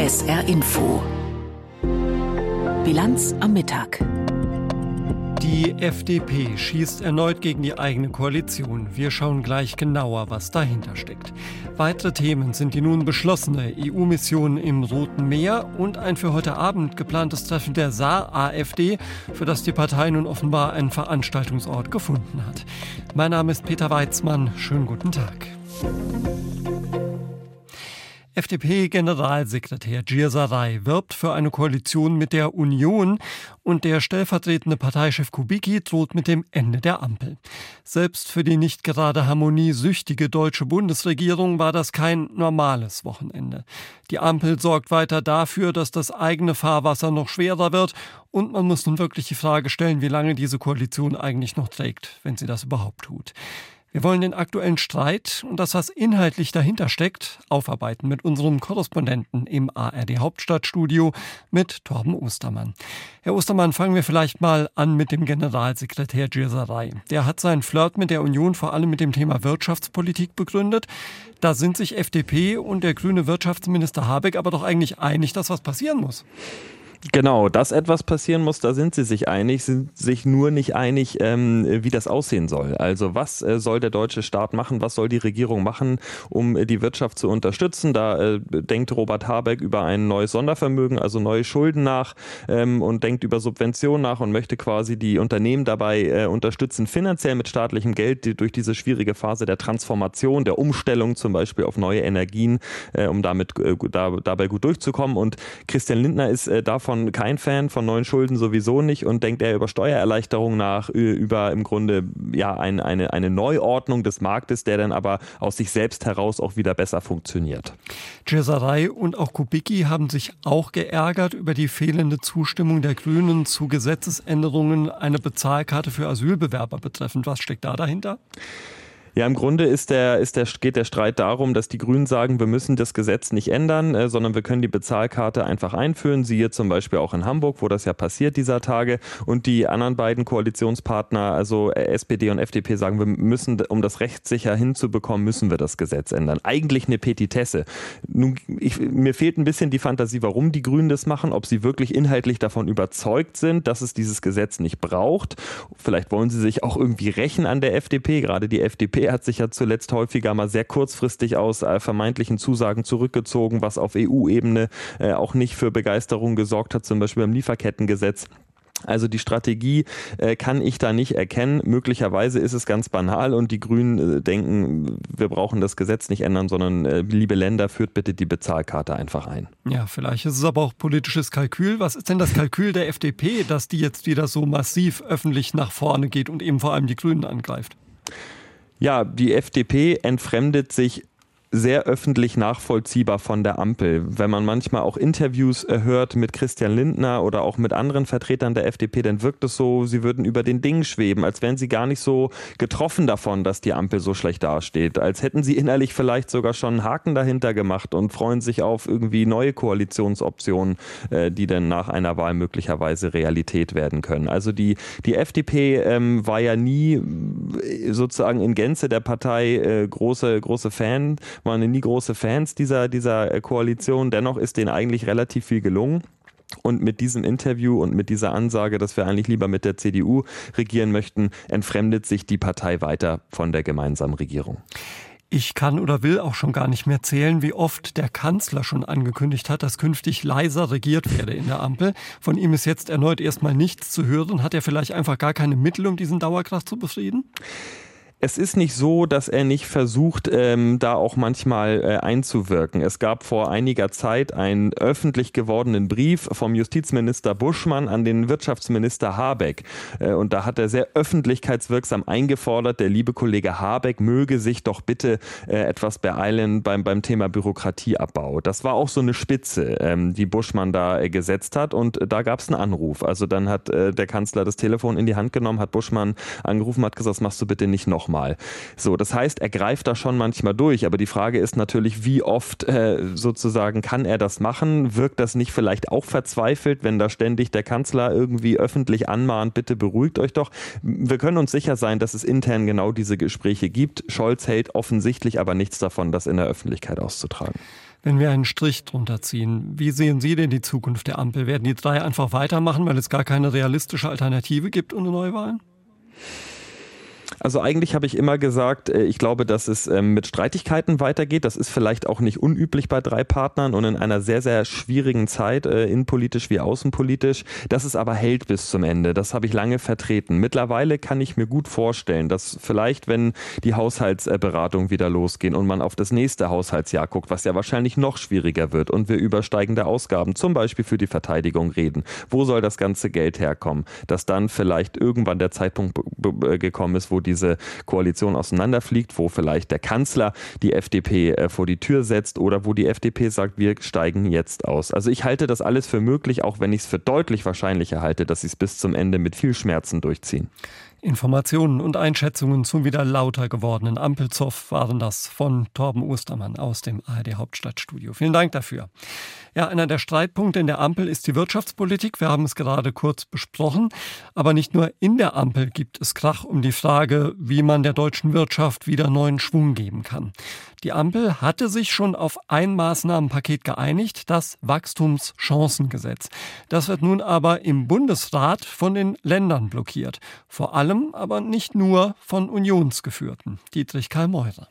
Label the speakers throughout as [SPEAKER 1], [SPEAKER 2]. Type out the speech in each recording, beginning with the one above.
[SPEAKER 1] SR Info. Bilanz am Mittag.
[SPEAKER 2] Die FDP schießt erneut gegen die eigene Koalition. Wir schauen gleich genauer, was dahinter steckt. Weitere Themen sind die nun beschlossene EU-Mission im Roten Meer und ein für heute Abend geplantes Treffen der Saar-AfD, für das die Partei nun offenbar einen Veranstaltungsort gefunden hat. Mein Name ist Peter Weizmann. Schönen guten Tag. FDP-Generalsekretär Gierserei wirbt für eine Koalition mit der Union und der stellvertretende Parteichef Kubicki droht mit dem Ende der Ampel. Selbst für die nicht gerade harmoniesüchtige deutsche Bundesregierung war das kein normales Wochenende. Die Ampel sorgt weiter dafür, dass das eigene Fahrwasser noch schwerer wird und man muss nun wirklich die Frage stellen, wie lange diese Koalition eigentlich noch trägt, wenn sie das überhaupt tut. Wir wollen den aktuellen Streit und das, was inhaltlich dahinter steckt, aufarbeiten mit unserem Korrespondenten im ARD Hauptstadtstudio mit Torben Ostermann. Herr Ostermann, fangen wir vielleicht mal an mit dem Generalsekretär Gierserei. Der hat seinen Flirt mit der Union vor allem mit dem Thema Wirtschaftspolitik begründet. Da sind sich FDP und der grüne Wirtschaftsminister Habeck aber doch eigentlich einig, dass was passieren muss.
[SPEAKER 3] Genau, dass etwas passieren muss, da sind sie sich einig, sind sich nur nicht einig, ähm, wie das aussehen soll. Also was äh, soll der deutsche Staat machen, was soll die Regierung machen, um äh, die Wirtschaft zu unterstützen? Da äh, denkt Robert Habeck über ein neues Sondervermögen, also neue Schulden nach ähm, und denkt über Subventionen nach und möchte quasi die Unternehmen dabei äh, unterstützen, finanziell mit staatlichem Geld die, durch diese schwierige Phase der Transformation, der Umstellung zum Beispiel auf neue Energien, äh, um damit äh, da, dabei gut durchzukommen. Und Christian Lindner ist davon davon kein Fan, von neuen Schulden sowieso nicht und denkt eher über Steuererleichterungen nach, über im Grunde ja ein, eine, eine Neuordnung des Marktes, der dann aber aus sich selbst heraus auch wieder besser funktioniert.
[SPEAKER 2] Cesarei und auch Kubicki haben sich auch geärgert über die fehlende Zustimmung der Grünen zu Gesetzesänderungen, eine Bezahlkarte für Asylbewerber betreffend. Was steckt da dahinter?
[SPEAKER 3] Ja, im Grunde ist der, ist der, geht der Streit darum, dass die Grünen sagen, wir müssen das Gesetz nicht ändern, äh, sondern wir können die Bezahlkarte einfach einführen. Siehe zum Beispiel auch in Hamburg, wo das ja passiert dieser Tage. Und die anderen beiden Koalitionspartner, also SPD und FDP, sagen, wir müssen, um das rechtssicher hinzubekommen, müssen wir das Gesetz ändern. Eigentlich eine Petitesse. Nun, ich, mir fehlt ein bisschen die Fantasie, warum die Grünen das machen, ob sie wirklich inhaltlich davon überzeugt sind, dass es dieses Gesetz nicht braucht. Vielleicht wollen sie sich auch irgendwie rächen an der FDP, gerade die FDP Hat sich ja zuletzt häufiger mal sehr kurzfristig aus äh, vermeintlichen Zusagen zurückgezogen, was auf EU-Ebene äh, auch nicht für Begeisterung gesorgt hat, zum Beispiel beim Lieferkettengesetz. Also die Strategie äh, kann ich da nicht erkennen. Möglicherweise ist es ganz banal und die Grünen äh, denken, wir brauchen das Gesetz nicht ändern, sondern äh, liebe Länder, führt bitte die Bezahlkarte einfach ein.
[SPEAKER 2] Ja, vielleicht ist es aber auch politisches Kalkül. Was ist denn das Kalkül der FDP, dass die jetzt wieder so massiv öffentlich nach vorne geht und eben vor allem die Grünen angreift?
[SPEAKER 3] Ja, die FDP entfremdet sich sehr öffentlich nachvollziehbar von der Ampel. Wenn man manchmal auch Interviews äh, hört mit Christian Lindner oder auch mit anderen Vertretern der FDP, dann wirkt es so, sie würden über den Dingen schweben, als wären sie gar nicht so getroffen davon, dass die Ampel so schlecht dasteht, als hätten sie innerlich vielleicht sogar schon einen Haken dahinter gemacht und freuen sich auf irgendwie neue Koalitionsoptionen, äh, die dann nach einer Wahl möglicherweise Realität werden können. Also die, die FDP ähm, war ja nie äh, sozusagen in Gänze der Partei äh, große, große Fan waren nie große Fans dieser, dieser äh, Koalition. Dennoch ist denen eigentlich relativ viel gelungen. Und mit diesem Interview und mit dieser Ansage, dass wir eigentlich lieber mit der CDU regieren möchten, entfremdet sich die Partei weiter von der gemeinsamen Regierung.
[SPEAKER 2] Ich kann oder will auch schon gar nicht mehr zählen, wie oft der Kanzler schon angekündigt hat, dass künftig leiser regiert werde in der Ampel. Von ihm ist jetzt erneut erstmal nichts zu hören. Hat er vielleicht einfach gar keine Mittel, um diesen Dauerkraft zu befrieden?
[SPEAKER 3] Es ist nicht so, dass er nicht versucht, ähm, da auch manchmal äh, einzuwirken. Es gab vor einiger Zeit einen öffentlich gewordenen Brief vom Justizminister Buschmann an den Wirtschaftsminister Habeck. Äh, und da hat er sehr öffentlichkeitswirksam eingefordert, der liebe Kollege Habeck möge sich doch bitte äh, etwas beeilen beim, beim Thema Bürokratieabbau. Das war auch so eine Spitze, ähm, die Buschmann da äh, gesetzt hat. Und äh, da gab es einen Anruf. Also dann hat äh, der Kanzler das Telefon in die Hand genommen, hat Buschmann angerufen, hat gesagt, das machst du bitte nicht noch nochmal. So, das heißt, er greift da schon manchmal durch, aber die Frage ist natürlich, wie oft äh, sozusagen kann er das machen? Wirkt das nicht vielleicht auch verzweifelt, wenn da ständig der Kanzler irgendwie öffentlich anmahnt, bitte beruhigt euch doch? Wir können uns sicher sein, dass es intern genau diese Gespräche gibt. Scholz hält offensichtlich aber nichts davon, das in der Öffentlichkeit auszutragen.
[SPEAKER 2] Wenn wir einen Strich drunter ziehen, wie sehen Sie denn die Zukunft der Ampel? Werden die drei einfach weitermachen, weil es gar keine realistische Alternative gibt ohne Neuwahlen?
[SPEAKER 3] Also eigentlich habe ich immer gesagt, äh, ich glaube, dass es ähm, mit Streitigkeiten weitergeht. Das ist vielleicht auch nicht unüblich bei drei Partnern und in einer sehr, sehr schwierigen Zeit, äh, innenpolitisch wie außenpolitisch. Dass es aber hält bis zum Ende. Das habe ich lange vertreten. Mittlerweile kann ich mir gut vorstellen, dass vielleicht, wenn die Haushaltsberatungen wieder losgehen und man auf das nächste Haushaltsjahr guckt, was ja wahrscheinlich noch schwieriger wird und wir über steigende Ausgaben, zum Beispiel für die Verteidigung reden, wo soll das ganze Geld herkommen? Dass dann vielleicht irgendwann der Zeitpunkt gekommen ist, wo diese Koalition auseinanderfliegt, wo vielleicht der Kanzler die FDP äh, vor die Tür setzt oder wo die FDP sagt, wir steigen jetzt aus. Also ich halte das alles für möglich, auch wenn ich es für deutlich wahrscheinlicher halte, dass sie es bis zum Ende mit viel Schmerzen durchziehen.
[SPEAKER 2] Informationen und Einschätzungen zum wieder lauter gewordenen Ampelzoff waren das von Torben Ostermann aus dem ARD Hauptstadtstudio. Vielen Dank dafür. Ja, einer der Streitpunkte in der Ampel ist die Wirtschaftspolitik. Wir haben es gerade kurz besprochen. Aber nicht nur in der Ampel gibt es Krach um die Frage, wie man der deutschen Wirtschaft wieder neuen Schwung geben kann. Die Ampel hatte sich schon auf ein Maßnahmenpaket geeinigt, das Wachstumschancengesetz. Das wird nun aber im Bundesrat von den Ländern blockiert. Vor allem aber nicht nur von Unionsgeführten. Dietrich Karl Meurer.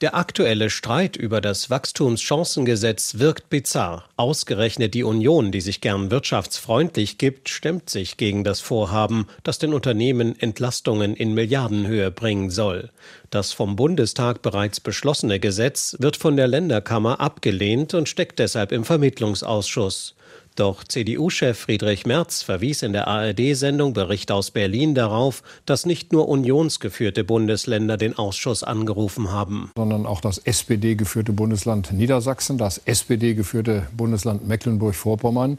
[SPEAKER 4] Der aktuelle Streit über das Wachstumschancengesetz wirkt bizarr. Ausgerechnet die Union, die sich gern wirtschaftsfreundlich gibt, stemmt sich gegen das Vorhaben, das den Unternehmen Entlastungen in Milliardenhöhe bringen soll. Das vom Bundestag bereits beschlossene Gesetz wird von der Länderkammer abgelehnt und steckt deshalb im Vermittlungsausschuss. Doch CDU-Chef Friedrich Merz verwies in der ARD-Sendung Bericht aus Berlin darauf, dass nicht nur unionsgeführte Bundesländer den Ausschuss angerufen haben,
[SPEAKER 5] sondern auch das SPD-geführte Bundesland Niedersachsen, das SPD-geführte Bundesland Mecklenburg-Vorpommern.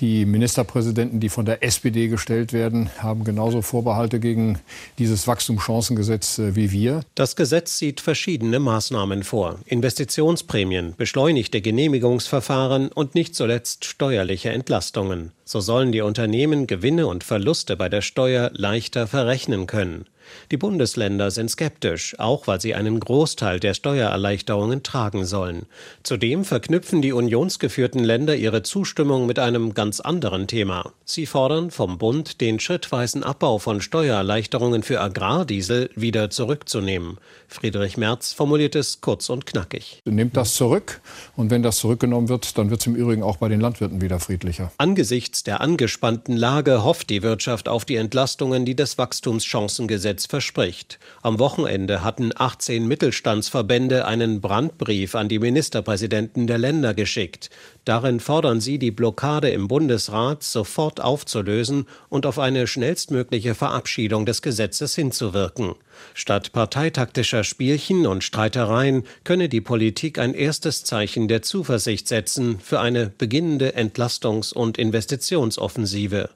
[SPEAKER 5] Die Ministerpräsidenten, die von der SPD gestellt werden, haben genauso Vorbehalte gegen dieses Wachstumschancengesetz äh, wie wir.
[SPEAKER 4] Das Gesetz sieht verschiedene Maßnahmen vor. Investitionsprämien, beschleunigte Genehmigungsverfahren und nicht zuletzt steuerliche Entlastungen. So sollen die Unternehmen Gewinne und Verluste bei der Steuer leichter verrechnen können. Die Bundesländer sind skeptisch, auch weil sie einen Großteil der Steuererleichterungen tragen sollen. Zudem verknüpfen die unionsgeführten Länder ihre Zustimmung mit einem ganz anderen Thema. Sie fordern vom Bund, den schrittweisen Abbau von Steuererleichterungen für Agrardiesel wieder zurückzunehmen. Friedrich Merz formuliert es kurz und knackig.
[SPEAKER 5] Nehmt das zurück und wenn das zurückgenommen wird, dann wird es im Übrigen auch bei den Landwirten wieder friedlicher.
[SPEAKER 4] Angesichts der angespannten Lage hofft die Wirtschaft auf die Entlastungen, die das Wachstumschancengesetz verspricht. Am Wochenende hatten 18 Mittelstandsverbände einen Brandbrief an die Ministerpräsidenten der Länder geschickt. Darin fordern sie, die Blockade im Bundesrat sofort aufzulösen und auf eine schnellstmögliche Verabschiedung des Gesetzes hinzuwirken. Statt parteitaktischer Spielchen und Streitereien könne die Politik ein erstes Zeichen der Zuversicht setzen für eine beginnende Entlastungs- und Investitionsoffensive.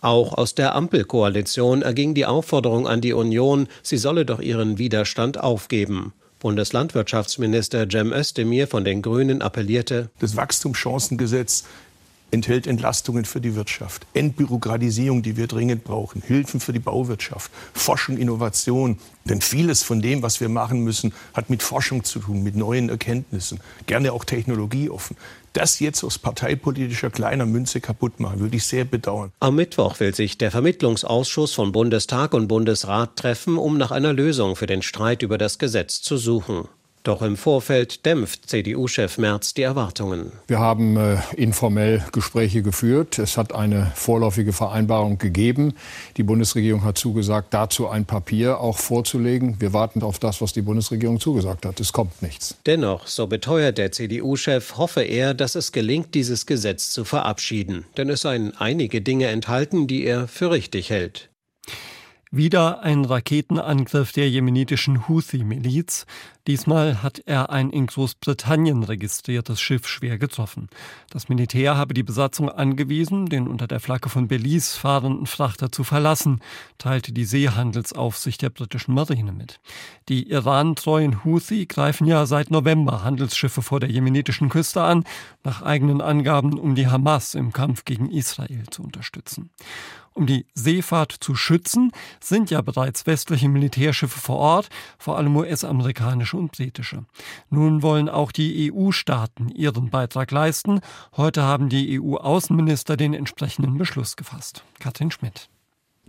[SPEAKER 4] Auch aus der Ampelkoalition erging die Aufforderung an die Union, sie solle doch ihren Widerstand aufgeben. Bundeslandwirtschaftsminister Cem Özdemir von den Grünen appellierte,
[SPEAKER 6] das Wachstumschancengesetz enthält Entlastungen für die Wirtschaft, Entbürokratisierung, die wir dringend brauchen, Hilfen für die Bauwirtschaft, Forschung, Innovation. Denn vieles von dem, was wir machen müssen, hat mit Forschung zu tun, mit neuen Erkenntnissen, gerne auch technologieoffen. Das jetzt aus parteipolitischer kleiner Münze kaputt machen, würde ich sehr bedauern.
[SPEAKER 4] Am Mittwoch will sich der Vermittlungsausschuss von Bundestag und Bundesrat treffen, um nach einer Lösung für den Streit über das Gesetz zu suchen. Doch im Vorfeld dämpft CDU-Chef Merz die Erwartungen.
[SPEAKER 5] Wir haben äh, informell Gespräche geführt. Es hat eine vorläufige Vereinbarung gegeben. Die Bundesregierung hat zugesagt, dazu ein Papier auch vorzulegen. Wir warten auf das, was die Bundesregierung zugesagt hat. Es kommt nichts.
[SPEAKER 4] Dennoch, so beteuert der CDU-Chef, hoffe er, dass es gelingt, dieses Gesetz zu verabschieden. Denn es seien einige Dinge enthalten, die er für richtig hält.
[SPEAKER 2] Wieder ein Raketenangriff der jemenitischen Houthi-Miliz. Diesmal hat er ein in Großbritannien registriertes Schiff schwer getroffen. Das Militär habe die Besatzung angewiesen, den unter der Flagge von Belize fahrenden Frachter zu verlassen, teilte die Seehandelsaufsicht der britischen Marine mit. Die Iran-treuen Houthi greifen ja seit November Handelsschiffe vor der jemenitischen Küste an, nach eigenen Angaben, um die Hamas im Kampf gegen Israel zu unterstützen. Um die Seefahrt zu schützen, sind ja bereits westliche Militärschiffe vor Ort, vor allem US-amerikanische amerikanische und britische. Nun wollen auch die EU-Staaten ihren Beitrag leisten. Heute haben die EU-Außenminister den entsprechenden Beschluss gefasst. Katrin Schmidt.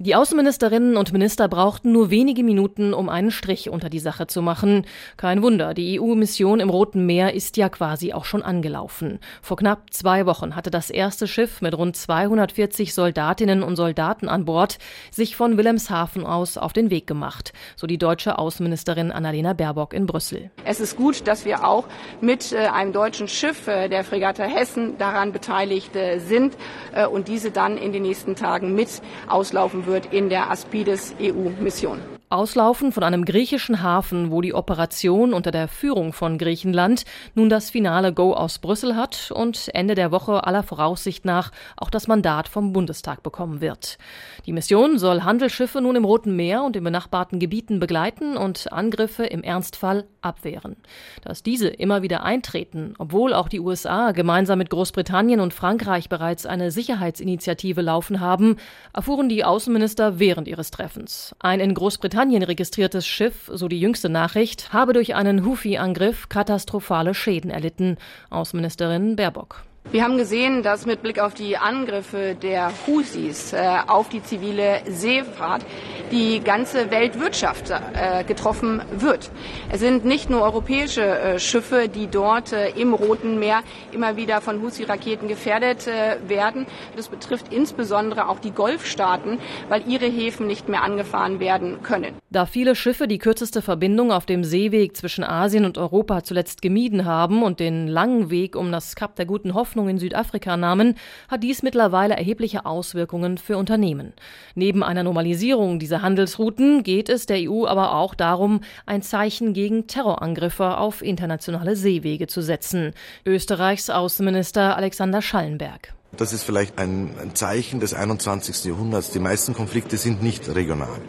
[SPEAKER 7] Die Außenministerinnen und Minister brauchten nur wenige Minuten, um einen Strich unter die Sache zu machen. Kein Wunder, die EU-Mission im Roten Meer ist ja quasi auch schon angelaufen. Vor knapp zwei Wochen hatte das erste Schiff mit rund 240 Soldatinnen und Soldaten an Bord sich von Wilhelmshaven aus auf den Weg gemacht, so die deutsche Außenministerin Annalena Baerbock in Brüssel.
[SPEAKER 8] Es ist gut, dass wir auch mit äh, einem deutschen Schiff, äh, der Fregatte Hessen, daran beteiligt äh, sind und diese dann in den nächsten Tagen mit auslaufen wird in der Aspides EU-Mission.
[SPEAKER 7] Auslaufen von einem griechischen Hafen, wo die Operation unter der Führung von Griechenland nun das finale Go aus Brüssel hat und Ende der Woche aller Voraussicht nach auch das Mandat vom Bundestag bekommen wird. Die Mission soll Handelsschiffe nun im Roten Meer und in benachbarten Gebieten begleiten und Angriffe im Ernstfall abwehren. Dass diese immer wieder eintreten, obwohl auch die USA gemeinsam mit Großbritannien und Frankreich bereits eine Sicherheitsinitiative laufen haben, erfuhren die Außenminister während ihres Treffens. Ein in Großbritannien Großbritannien registriertes Schiff, so die jüngste Nachricht, habe durch einen Houthi-Angriff katastrophale Schäden erlitten. Außenministerin Baerbock.
[SPEAKER 8] Wir haben gesehen, dass mit Blick auf die Angriffe der Houthis äh, auf die zivile Seefahrt die ganze Weltwirtschaft äh, getroffen wird. Es sind nicht nur europäische äh, Schiffe, die dort äh, im Roten Meer immer wieder von Houthi-Raketen gefährdet äh, werden. Das betrifft insbesondere auch die Golfstaaten, weil ihre Häfen nicht mehr angefahren werden können.
[SPEAKER 7] Da viele Schiffe die kürzeste Verbindung auf dem Seeweg zwischen Asien und Europa zuletzt gemieden haben und den langen Weg um das Kap der Guten Hoffnung Hoffnung in Südafrika nahmen, hat dies mittlerweile erhebliche Auswirkungen für Unternehmen. Neben einer Normalisierung dieser Handelsrouten geht es der EU aber auch darum, ein Zeichen gegen Terrorangriffe auf internationale Seewege zu setzen. Österreichs Außenminister Alexander Schallenberg.
[SPEAKER 9] Das ist vielleicht ein Zeichen des 21. Jahrhunderts. Die meisten Konflikte sind nicht regional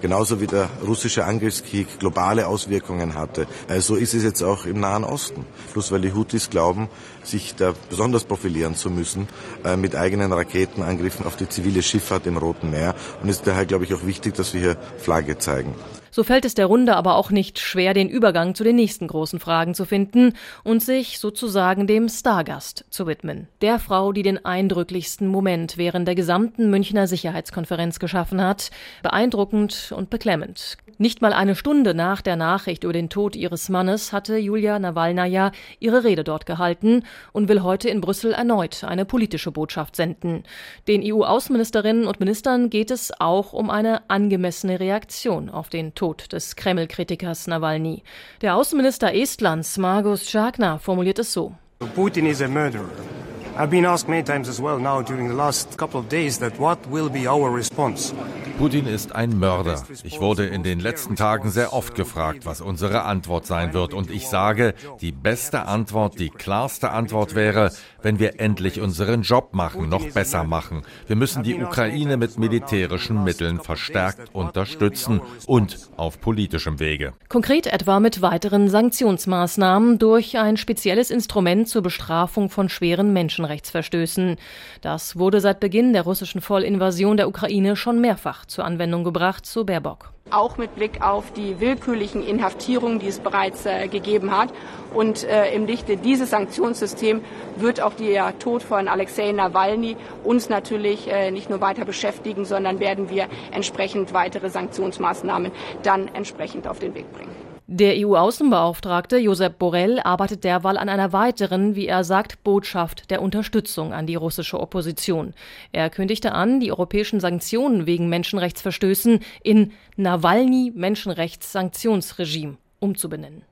[SPEAKER 9] genauso wie der russische Angriffskrieg globale Auswirkungen hatte. So ist es jetzt auch im Nahen Osten. Plus weil die Houthis glauben, sich da besonders profilieren zu müssen äh, mit eigenen Raketenangriffen auf die zivile Schifffahrt im Roten Meer. Und es ist daher, glaube ich, auch wichtig, dass wir hier Flagge zeigen.
[SPEAKER 7] So fällt es der Runde aber auch nicht schwer, den Übergang zu den nächsten großen Fragen zu finden und sich sozusagen dem Stargast zu widmen. Der Frau, die den eindrücklichsten Moment während der gesamten Münchner Sicherheitskonferenz geschaffen hat. Beeindruckend und beklemmend. Nicht mal eine Stunde nach der Nachricht über den Tod ihres Mannes hatte Julia Nawalnaja ihre Rede dort gehalten und will heute in Brüssel erneut eine politische Botschaft senden. Den EU-Außenministerinnen und Ministern geht es auch um eine angemessene Reaktion auf den Tod des Kreml-Kritikers Nawalny. Der Außenminister Estlands, Margus Schagner, formuliert es so.
[SPEAKER 10] Putin is a murderer. I've been asked many times as well now during the last couple of days that what will be our response.
[SPEAKER 11] Putin ist ein Mörder. Ich wurde in den letzten Tagen sehr oft gefragt, was unsere Antwort sein wird. Und ich sage, die beste Antwort, die klarste Antwort wäre, wenn wir endlich unseren Job machen, noch besser machen. Wir müssen die Ukraine mit militärischen Mitteln verstärkt unterstützen und auf politischem Wege.
[SPEAKER 7] Konkret etwa mit weiteren Sanktionsmaßnahmen durch ein spezielles Instrument zur Bestrafung von schweren Menschenrechtsverstößen. Das wurde seit Beginn der russischen Vollinvasion der Ukraine schon mehrfach zur Anwendung gebracht, so Baerbock.
[SPEAKER 8] Auch mit Blick auf die willkürlichen Inhaftierungen, die es bereits äh, gegeben hat. Und äh, im Lichte dieses Sanktionssystems wird auch der Tod von Alexei Nawalny uns natürlich äh, nicht nur weiter beschäftigen, sondern werden wir entsprechend weitere Sanktionsmaßnahmen dann entsprechend auf den Weg bringen.
[SPEAKER 7] Der EU-Außenbeauftragte Josep Borrell arbeitet derweil an einer weiteren, wie er sagt, Botschaft der Unterstützung an die russische Opposition. Er kündigte an, die europäischen Sanktionen wegen Menschenrechtsverstößen in Nawalny-Menschenrechtssanktionsregime umzubenennen.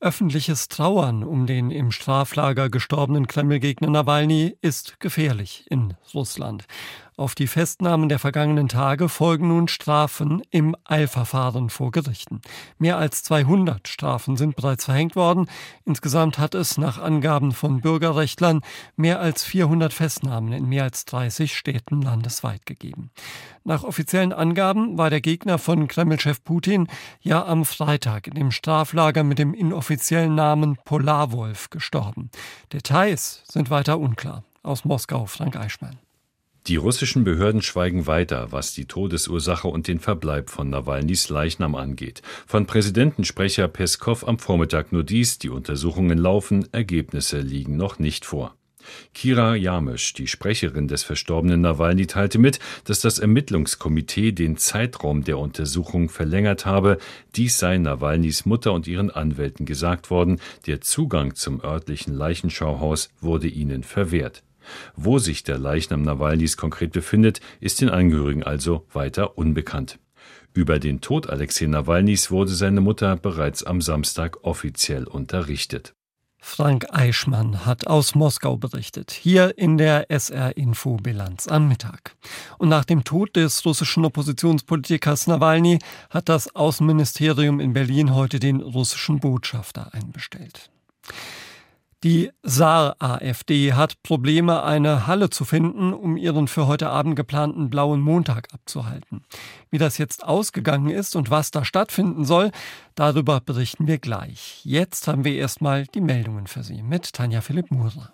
[SPEAKER 2] Öffentliches Trauern um den im Straflager gestorbenen Kreml-Gegner Nawalny ist gefährlich in Russland. Auf die Festnahmen der vergangenen Tage folgen nun Strafen im Eilverfahren vor Gerichten. Mehr als 200 Strafen sind bereits verhängt worden. Insgesamt hat es nach Angaben von Bürgerrechtlern mehr als 400 Festnahmen in mehr als 30 Städten landesweit gegeben. Nach offiziellen Angaben war der Gegner von Kreml-Chef Putin ja am Freitag in dem Straflager mit dem inoffiziellen Namen Polarwolf gestorben. Details sind weiter unklar. Aus Moskau Frank Eichmann.
[SPEAKER 12] Die russischen Behörden schweigen weiter, was die Todesursache und den Verbleib von Nawalnys Leichnam angeht. Von Präsidentensprecher Peskow am Vormittag nur dies, die Untersuchungen laufen, Ergebnisse liegen noch nicht vor. Kira Jamisch, die Sprecherin des verstorbenen Nawalny, teilte mit, dass das Ermittlungskomitee den Zeitraum der Untersuchung verlängert habe. Dies sei Nawalnys Mutter und ihren Anwälten gesagt worden. Der Zugang zum örtlichen Leichenschauhaus wurde ihnen verwehrt. Wo sich der Leichnam Nawalnys konkret befindet, ist den Angehörigen also weiter unbekannt. Über den Tod Alexei Nawalnys wurde seine Mutter bereits am Samstag offiziell unterrichtet.
[SPEAKER 2] Frank Eichmann hat aus Moskau berichtet, hier in der SR-Info-Bilanz am Mittag. Und nach dem Tod des russischen Oppositionspolitikers Nawalny hat das Außenministerium in Berlin heute den russischen Botschafter einbestellt. Die Saar-AfD hat Probleme, eine Halle zu finden, um ihren für heute Abend geplanten Blauen Montag abzuhalten. Wie das jetzt ausgegangen ist und was da stattfinden soll, darüber berichten wir gleich. Jetzt haben wir erstmal die Meldungen für Sie mit Tanja Philipp Murer.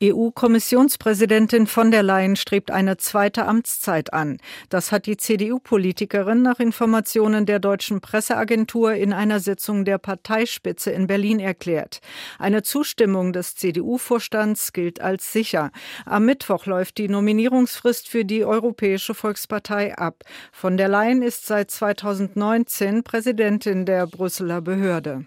[SPEAKER 13] EU-Kommissionspräsidentin von der Leyen strebt eine zweite Amtszeit an. Das hat die CDU-Politikerin nach Informationen der deutschen Presseagentur in einer Sitzung der Parteispitze in Berlin erklärt. Eine Zustimmung des CDU-Vorstands gilt als sicher. Am Mittwoch läuft die Nominierungsfrist für die Europäische Volkspartei ab. Von der Leyen ist seit 2019 Präsidentin der Brüsseler Behörde.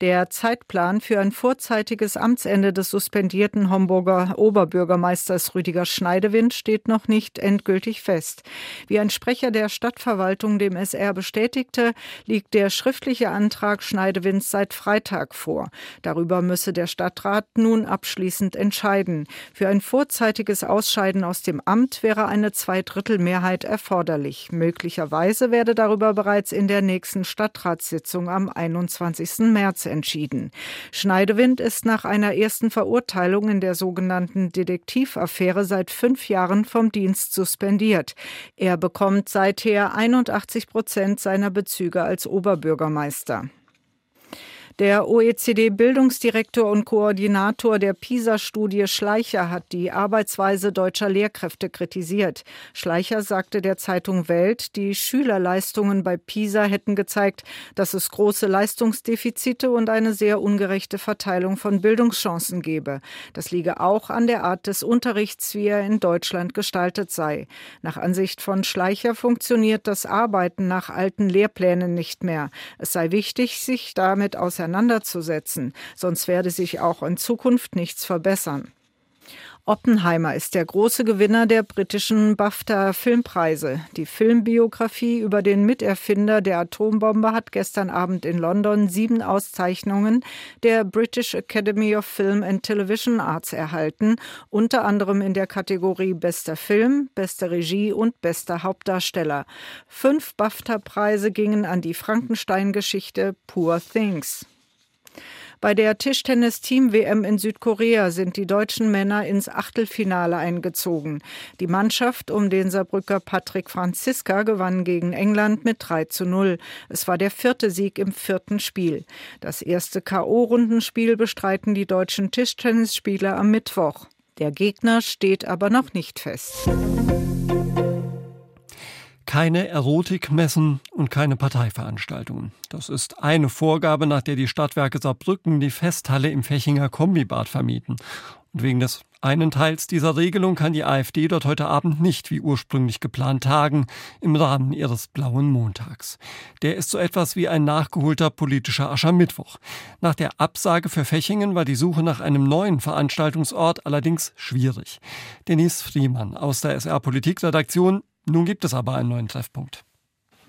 [SPEAKER 13] Der Zeitplan für ein vorzeitiges Amtsende des suspendierten Homburger Oberbürgermeisters Rüdiger Schneidewind steht noch nicht endgültig fest. Wie ein Sprecher der Stadtverwaltung dem SR bestätigte, liegt der schriftliche Antrag Schneidewinds seit Freitag vor. Darüber müsse der Stadtrat nun abschließend entscheiden. Für ein vorzeitiges Ausscheiden aus dem Amt wäre eine Zweidrittelmehrheit erforderlich. Möglicherweise werde darüber bereits in der nächsten Stadtratssitzung am 21. März entschieden. Schneidewind ist nach einer ersten Verurteilung in der sogenannten Detektivaffäre seit fünf Jahren vom Dienst suspendiert. Er bekommt seither 81 Prozent seiner Bezüge als Oberbürgermeister. Der OECD-Bildungsdirektor und Koordinator der PISA-Studie Schleicher hat die Arbeitsweise deutscher Lehrkräfte kritisiert. Schleicher sagte der Zeitung Welt, die Schülerleistungen bei PISA hätten gezeigt, dass es große Leistungsdefizite und eine sehr ungerechte Verteilung von Bildungschancen gebe. Das liege auch an der Art des Unterrichts, wie er in Deutschland gestaltet sei. Nach Ansicht von Schleicher funktioniert das Arbeiten nach alten Lehrplänen nicht mehr. Es sei wichtig, sich damit auseinanderzusetzen auseinanderzusetzen, sonst werde sich auch in Zukunft nichts verbessern. Oppenheimer ist der große Gewinner der britischen BAFTA-Filmpreise. Die Filmbiografie über den Miterfinder der Atombombe hat gestern Abend in London sieben Auszeichnungen der British Academy of Film and Television Arts erhalten, unter anderem in der Kategorie Bester Film, Beste Regie und Bester Hauptdarsteller. Fünf BAFTA-Preise gingen an die Frankenstein-Geschichte Poor Things. Bei der Tischtennis-Team-WM in Südkorea sind die deutschen Männer ins Achtelfinale eingezogen. Die Mannschaft um den Saarbrücker Patrick Franziska gewann gegen England mit 3 zu 0. Es war der vierte Sieg im vierten Spiel. Das erste K.O.-Rundenspiel bestreiten die deutschen Tischtennisspieler am Mittwoch. Der Gegner steht aber noch nicht fest
[SPEAKER 2] keine Erotikmessen und keine Parteiveranstaltungen. Das ist eine Vorgabe, nach der die Stadtwerke Saarbrücken die Festhalle im Fechinger Kombibad vermieten. Und wegen des einen Teils dieser Regelung kann die AfD dort heute Abend nicht wie ursprünglich geplant tagen im Rahmen ihres blauen Montags. Der ist so etwas wie ein nachgeholter politischer Aschermittwoch. Nach der Absage für Fechingen war die Suche nach einem neuen Veranstaltungsort allerdings schwierig. Denise Friemann aus der SR Politikredaktion nun gibt es aber einen neuen Treffpunkt.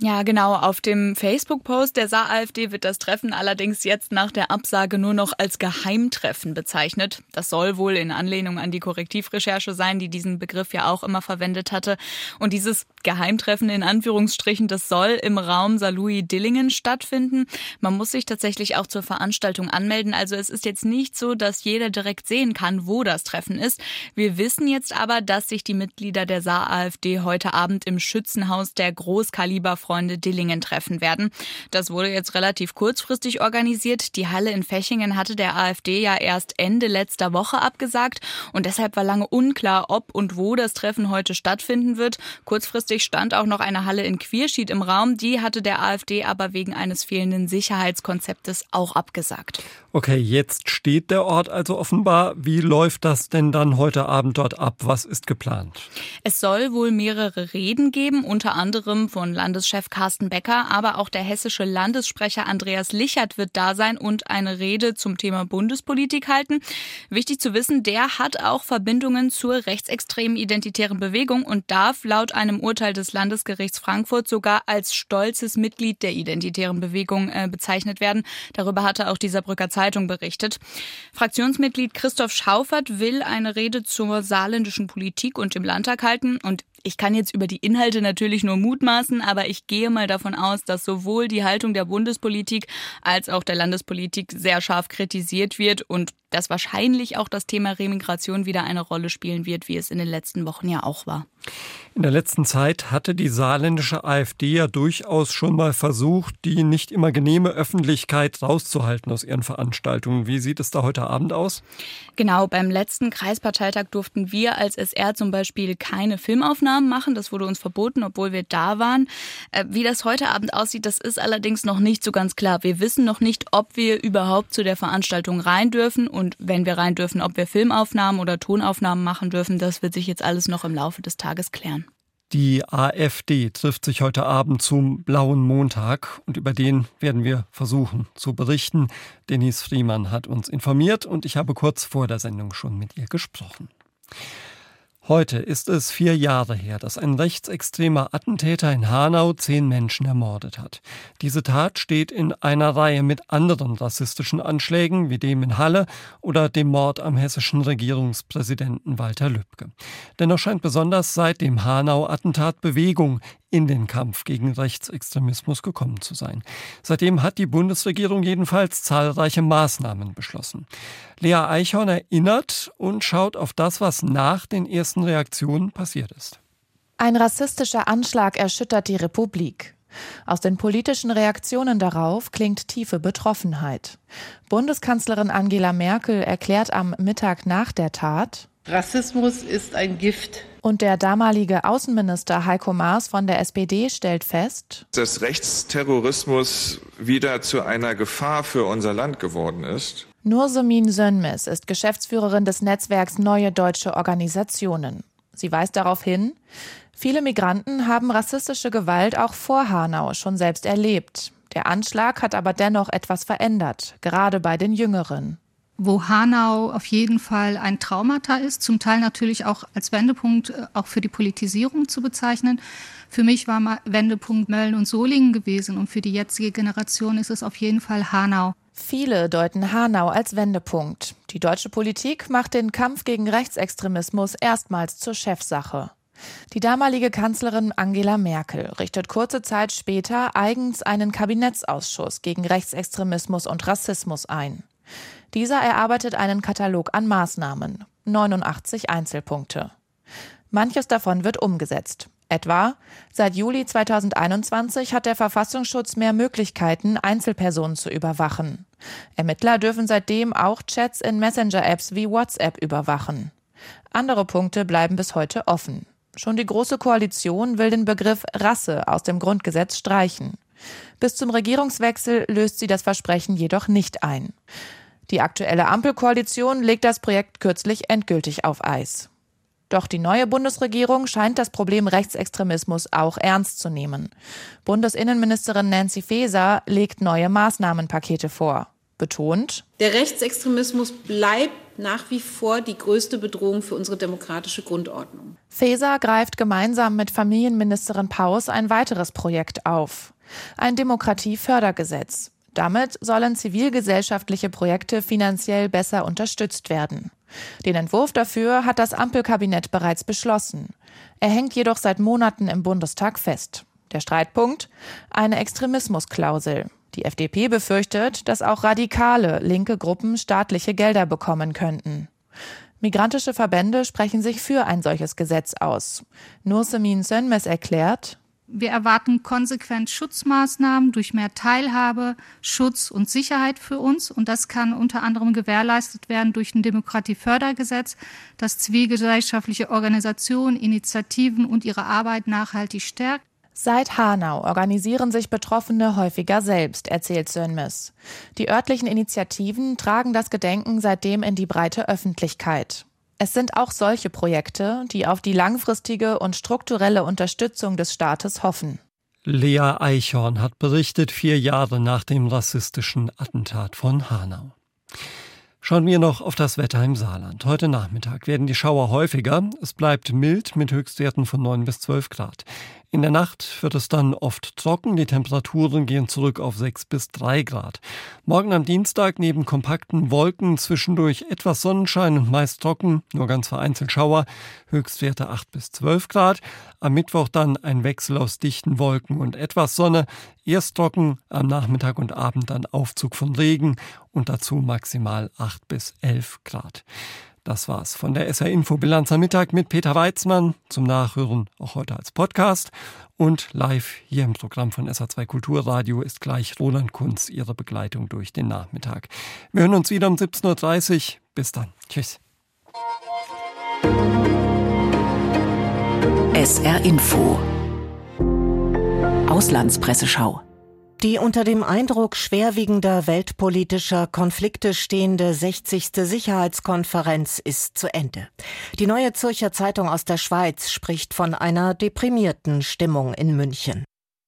[SPEAKER 14] Ja, genau. Auf dem Facebook-Post der Saar-AfD wird das Treffen allerdings jetzt nach der Absage nur noch als Geheimtreffen bezeichnet. Das soll wohl in Anlehnung an die Korrektivrecherche sein, die diesen Begriff ja auch immer verwendet hatte. Und dieses Geheimtreffen in Anführungsstrichen, das soll im Raum Salui Dillingen stattfinden. Man muss sich tatsächlich auch zur Veranstaltung anmelden. Also es ist jetzt nicht so, dass jeder direkt sehen kann, wo das Treffen ist. Wir wissen jetzt aber, dass sich die Mitglieder der Saar-AfD heute Abend im Schützenhaus der Großkaliber Freunde Dillingen treffen werden. Das wurde jetzt relativ kurzfristig organisiert. Die Halle in Fechingen hatte der AfD ja erst Ende letzter Woche abgesagt und deshalb war lange unklar, ob und wo das Treffen heute stattfinden wird. Kurzfristig stand auch noch eine Halle in Quierschied im Raum. Die hatte der AfD aber wegen eines fehlenden Sicherheitskonzeptes auch abgesagt.
[SPEAKER 2] Okay, jetzt steht der Ort also offenbar. Wie läuft das denn dann heute Abend dort ab? Was ist geplant?
[SPEAKER 14] Es soll wohl mehrere Reden geben, unter anderem von Landeschef Carsten Becker, aber auch der hessische Landessprecher Andreas Lichert wird da sein und eine Rede zum Thema Bundespolitik halten. Wichtig zu wissen, der hat auch Verbindungen zur rechtsextremen identitären Bewegung und darf laut einem Urteil des Landesgerichts Frankfurt sogar als stolzes Mitglied der identitären Bewegung äh, bezeichnet werden. Darüber hatte auch die Saarbrücker Zeitung berichtet. Fraktionsmitglied Christoph Schaufert will eine Rede zur saarländischen Politik und im Landtag halten und ich kann jetzt über die Inhalte natürlich nur mutmaßen, aber ich gehe mal davon aus, dass sowohl die Haltung der Bundespolitik als auch der Landespolitik sehr scharf kritisiert wird und dass wahrscheinlich auch das Thema Remigration wieder eine Rolle spielen wird, wie es in den letzten Wochen ja auch war.
[SPEAKER 2] In der letzten Zeit hatte die saarländische AfD ja durchaus schon mal versucht, die nicht immer genehme Öffentlichkeit rauszuhalten aus ihren Veranstaltungen. Wie sieht es da heute Abend aus?
[SPEAKER 14] Genau, beim letzten Kreisparteitag durften wir als SR zum Beispiel keine Filmaufnahmen machen. Das wurde uns verboten, obwohl wir da waren. Äh, wie das heute Abend aussieht, das ist allerdings noch nicht so ganz klar. Wir wissen noch nicht, ob wir überhaupt zu der Veranstaltung rein dürfen und wenn wir rein dürfen, ob wir Filmaufnahmen oder Tonaufnahmen machen dürfen. Das wird sich jetzt alles noch im Laufe des Tages klären.
[SPEAKER 2] Die AfD trifft sich heute Abend zum Blauen Montag und über den werden wir versuchen zu berichten. Denise Friemann hat uns informiert und ich habe kurz vor der Sendung schon mit ihr gesprochen. Heute ist es vier Jahre her, dass ein rechtsextremer Attentäter in Hanau zehn Menschen ermordet hat. Diese Tat steht in einer Reihe mit anderen rassistischen Anschlägen wie dem in Halle oder dem Mord am hessischen Regierungspräsidenten Walter Lübcke. Dennoch scheint besonders seit dem Hanau-Attentat Bewegung in den Kampf gegen Rechtsextremismus gekommen zu sein. Seitdem hat die Bundesregierung jedenfalls zahlreiche Maßnahmen beschlossen. Lea Eichhorn erinnert und schaut auf das, was nach den ersten Reaktionen passiert ist.
[SPEAKER 15] Ein rassistischer Anschlag erschüttert die Republik. Aus den politischen Reaktionen darauf klingt tiefe Betroffenheit. Bundeskanzlerin Angela Merkel erklärt am Mittag nach der Tat
[SPEAKER 16] Rassismus ist ein Gift.
[SPEAKER 15] Und der damalige Außenminister Heiko Maas von der SPD stellt fest,
[SPEAKER 17] dass Rechtsterrorismus wieder zu einer Gefahr für unser Land geworden ist.
[SPEAKER 15] Nursemin Sönmes ist Geschäftsführerin des Netzwerks Neue Deutsche Organisationen. Sie weist darauf hin, viele Migranten haben rassistische Gewalt auch vor Hanau schon selbst erlebt. Der Anschlag hat aber dennoch etwas verändert, gerade bei den Jüngeren
[SPEAKER 18] wo Hanau auf jeden Fall ein Traumata ist, zum Teil natürlich auch als Wendepunkt äh, auch für die Politisierung zu bezeichnen. Für mich war mal Wendepunkt Mölln und Solingen gewesen und für die jetzige Generation ist es auf jeden Fall Hanau.
[SPEAKER 15] Viele deuten Hanau als Wendepunkt. Die deutsche Politik macht den Kampf gegen Rechtsextremismus erstmals zur Chefsache. Die damalige Kanzlerin Angela Merkel richtet kurze Zeit später eigens einen Kabinettsausschuss gegen Rechtsextremismus und Rassismus ein. Dieser erarbeitet einen Katalog an Maßnahmen, 89 Einzelpunkte. Manches davon wird umgesetzt. Etwa, seit Juli 2021 hat der Verfassungsschutz mehr Möglichkeiten, Einzelpersonen zu überwachen. Ermittler dürfen seitdem auch Chats in Messenger-Apps wie WhatsApp überwachen. Andere Punkte bleiben bis heute offen. Schon die Große Koalition will den Begriff Rasse aus dem Grundgesetz streichen. Bis zum Regierungswechsel löst sie das Versprechen jedoch nicht ein. Die aktuelle Ampelkoalition legt das Projekt kürzlich endgültig auf Eis. Doch die neue Bundesregierung scheint das Problem Rechtsextremismus auch ernst zu nehmen. Bundesinnenministerin Nancy Faeser legt neue Maßnahmenpakete vor. Betont,
[SPEAKER 16] der Rechtsextremismus bleibt nach wie vor die größte Bedrohung für unsere demokratische Grundordnung.
[SPEAKER 15] Faeser greift gemeinsam mit Familienministerin Paus ein weiteres Projekt auf. Ein Demokratiefördergesetz. Damit sollen zivilgesellschaftliche Projekte finanziell besser unterstützt werden. Den Entwurf dafür hat das Ampelkabinett bereits beschlossen. Er hängt jedoch seit Monaten im Bundestag fest. Der Streitpunkt? Eine Extremismusklausel. Die FDP befürchtet, dass auch radikale linke Gruppen staatliche Gelder bekommen könnten. Migrantische Verbände sprechen sich für ein solches Gesetz aus. Nursemin Sönmes erklärt,
[SPEAKER 18] Wir erwarten konsequent Schutzmaßnahmen durch mehr Teilhabe, Schutz und Sicherheit für uns. Und das kann unter anderem gewährleistet werden durch ein Demokratiefördergesetz, das zivilgesellschaftliche Organisationen, Initiativen und ihre Arbeit nachhaltig stärkt.
[SPEAKER 15] Seit Hanau organisieren sich Betroffene häufiger selbst, erzählt Sönmes. Die örtlichen Initiativen tragen das Gedenken seitdem in die breite Öffentlichkeit. Es sind auch solche Projekte, die auf die langfristige und strukturelle Unterstützung des Staates hoffen.
[SPEAKER 2] Lea Eichhorn hat berichtet, vier Jahre nach dem rassistischen Attentat von Hanau. Schauen wir noch auf das Wetter im Saarland. Heute Nachmittag werden die Schauer häufiger. Es bleibt mild mit Höchstwerten von 9 bis 12 Grad. In der Nacht wird es dann oft trocken, die Temperaturen gehen zurück auf 6 bis 3 Grad. Morgen am Dienstag neben kompakten Wolken zwischendurch etwas Sonnenschein und meist trocken, nur ganz vereinzelt Schauer, Höchstwerte 8 bis 12 Grad. Am Mittwoch dann ein Wechsel aus dichten Wolken und etwas Sonne, erst trocken, am Nachmittag und Abend dann Aufzug von Regen und dazu maximal 8 bis 11 Grad. Das war's von der SR Info Bilanz am Mittag mit Peter Weizmann. Zum Nachhören auch heute als Podcast. Und live hier im Programm von SA2 Kulturradio ist gleich Roland Kunz Ihre Begleitung durch den Nachmittag. Wir hören uns wieder um 17.30 Uhr. Bis dann. Tschüss.
[SPEAKER 1] SR Info Auslandspresseschau
[SPEAKER 19] die unter dem Eindruck schwerwiegender weltpolitischer Konflikte stehende 60. Sicherheitskonferenz ist zu Ende. Die neue Zürcher Zeitung aus der Schweiz spricht von einer deprimierten Stimmung in München.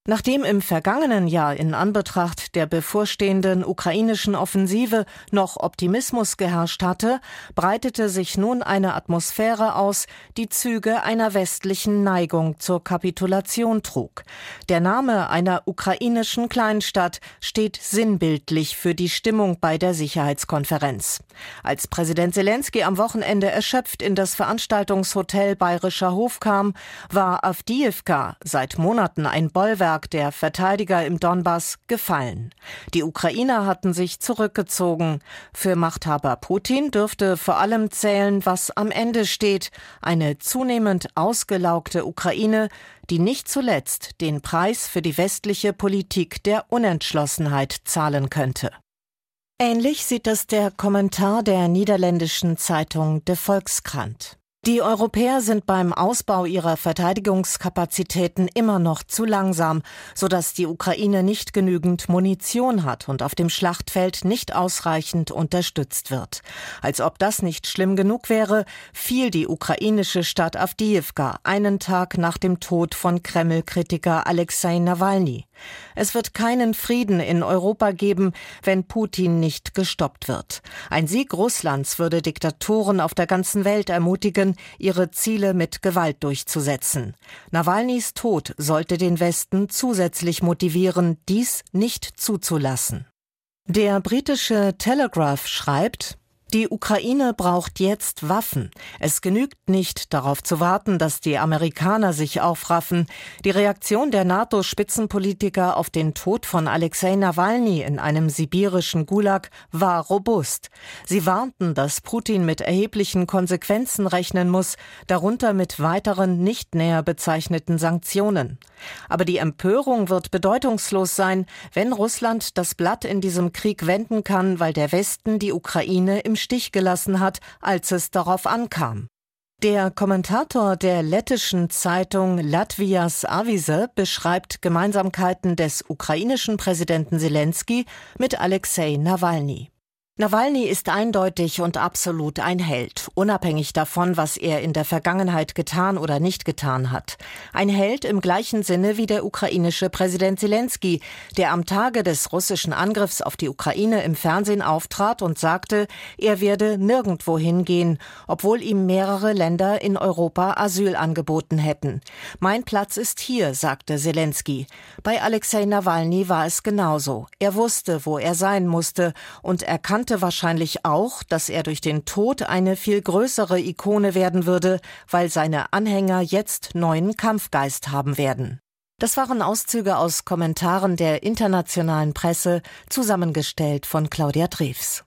[SPEAKER 19] Nachdem im vergangenen Jahr in Anbetracht der bevorstehenden ukrainischen Offensive noch Optimismus geherrscht hatte, breitete sich nun eine Atmosphäre aus, die Züge einer westlichen Neigung zur Kapitulation trug. Der Name einer ukrainischen Kleinstadt steht sinnbildlich für die Stimmung bei der Sicherheitskonferenz. Als Präsident Zelensky am Wochenende erschöpft in das Veranstaltungshotel Bayerischer Hof kam, war Avdiivka seit Monaten ein Bollwerk Anschlag der Verteidiger im Donbass gefallen. Die Ukrainer hatten sich zurückgezogen. Für Machthaber Putin dürfte vor allem zählen, was am Ende steht, eine zunehmend ausgelaugte Ukraine, die nicht zuletzt den Preis für die westliche Politik der Unentschlossenheit zahlen könnte. Ähnlich sieht es der Kommentar der niederländischen Zeitung De Volkskrant. Die Europäer sind beim Ausbau ihrer Verteidigungskapazitäten immer noch zu langsam, sodass die Ukraine nicht genügend Munition hat und auf dem Schlachtfeld nicht ausreichend unterstützt wird. Als ob das nicht schlimm genug wäre, fiel die ukrainische Stadt Avdiivka einen Tag nach dem Tod von Kreml-Kritiker Alexei Nawalny. Es wird keinen Frieden in Europa geben, wenn Putin nicht gestoppt wird. Ein Sieg Russlands würde Diktatoren auf der ganzen Welt ermutigen, ihre Ziele mit Gewalt durchzusetzen. Nawalnys Tod sollte den Westen zusätzlich motivieren, dies nicht zuzulassen. Der britische Telegraph schreibt, die Ukraine braucht jetzt Waffen. Es genügt nicht, darauf zu warten, dass die Amerikaner sich aufraffen. Die Reaktion der NATO-Spitzenpolitiker auf den Tod von Alexei Nawalny in einem sibirischen Gulag war robust. Sie warnten, dass Putin mit erheblichen Konsequenzen rechnen muss, darunter mit weiteren nicht näher bezeichneten Sanktionen. Aber die Empörung wird bedeutungslos sein, wenn Russland das Blatt in diesem Krieg wenden kann, weil der Westen die Ukraine im Stich gelassen hat, als es darauf ankam. Der Kommentator der lettischen Zeitung Latvias Avise beschreibt Gemeinsamkeiten des ukrainischen Präsidenten Zelensky mit Alexei Nawalny. Nawalny ist eindeutig und absolut ein Held, unabhängig davon, was er in der Vergangenheit getan oder nicht getan hat. Ein Held im gleichen Sinne wie der ukrainische Präsident Zelensky, der am Tage des russischen Angriffs auf die Ukraine im Fernsehen auftrat und sagte, er werde nirgendwo hingehen, obwohl ihm mehrere Länder in Europa Asyl angeboten hätten. Mein Platz ist hier, sagte Zelensky. Bei Alexei Nawalny war es genauso. Er wusste, wo er sein musste und erkannte ahnte wahrscheinlich auch, dass er durch den Tod eine viel größere Ikone werden würde, weil seine Anhänger jetzt neuen Kampfgeist haben werden. Das waren Auszüge aus Kommentaren der internationalen Presse, zusammengestellt von Claudia Drews.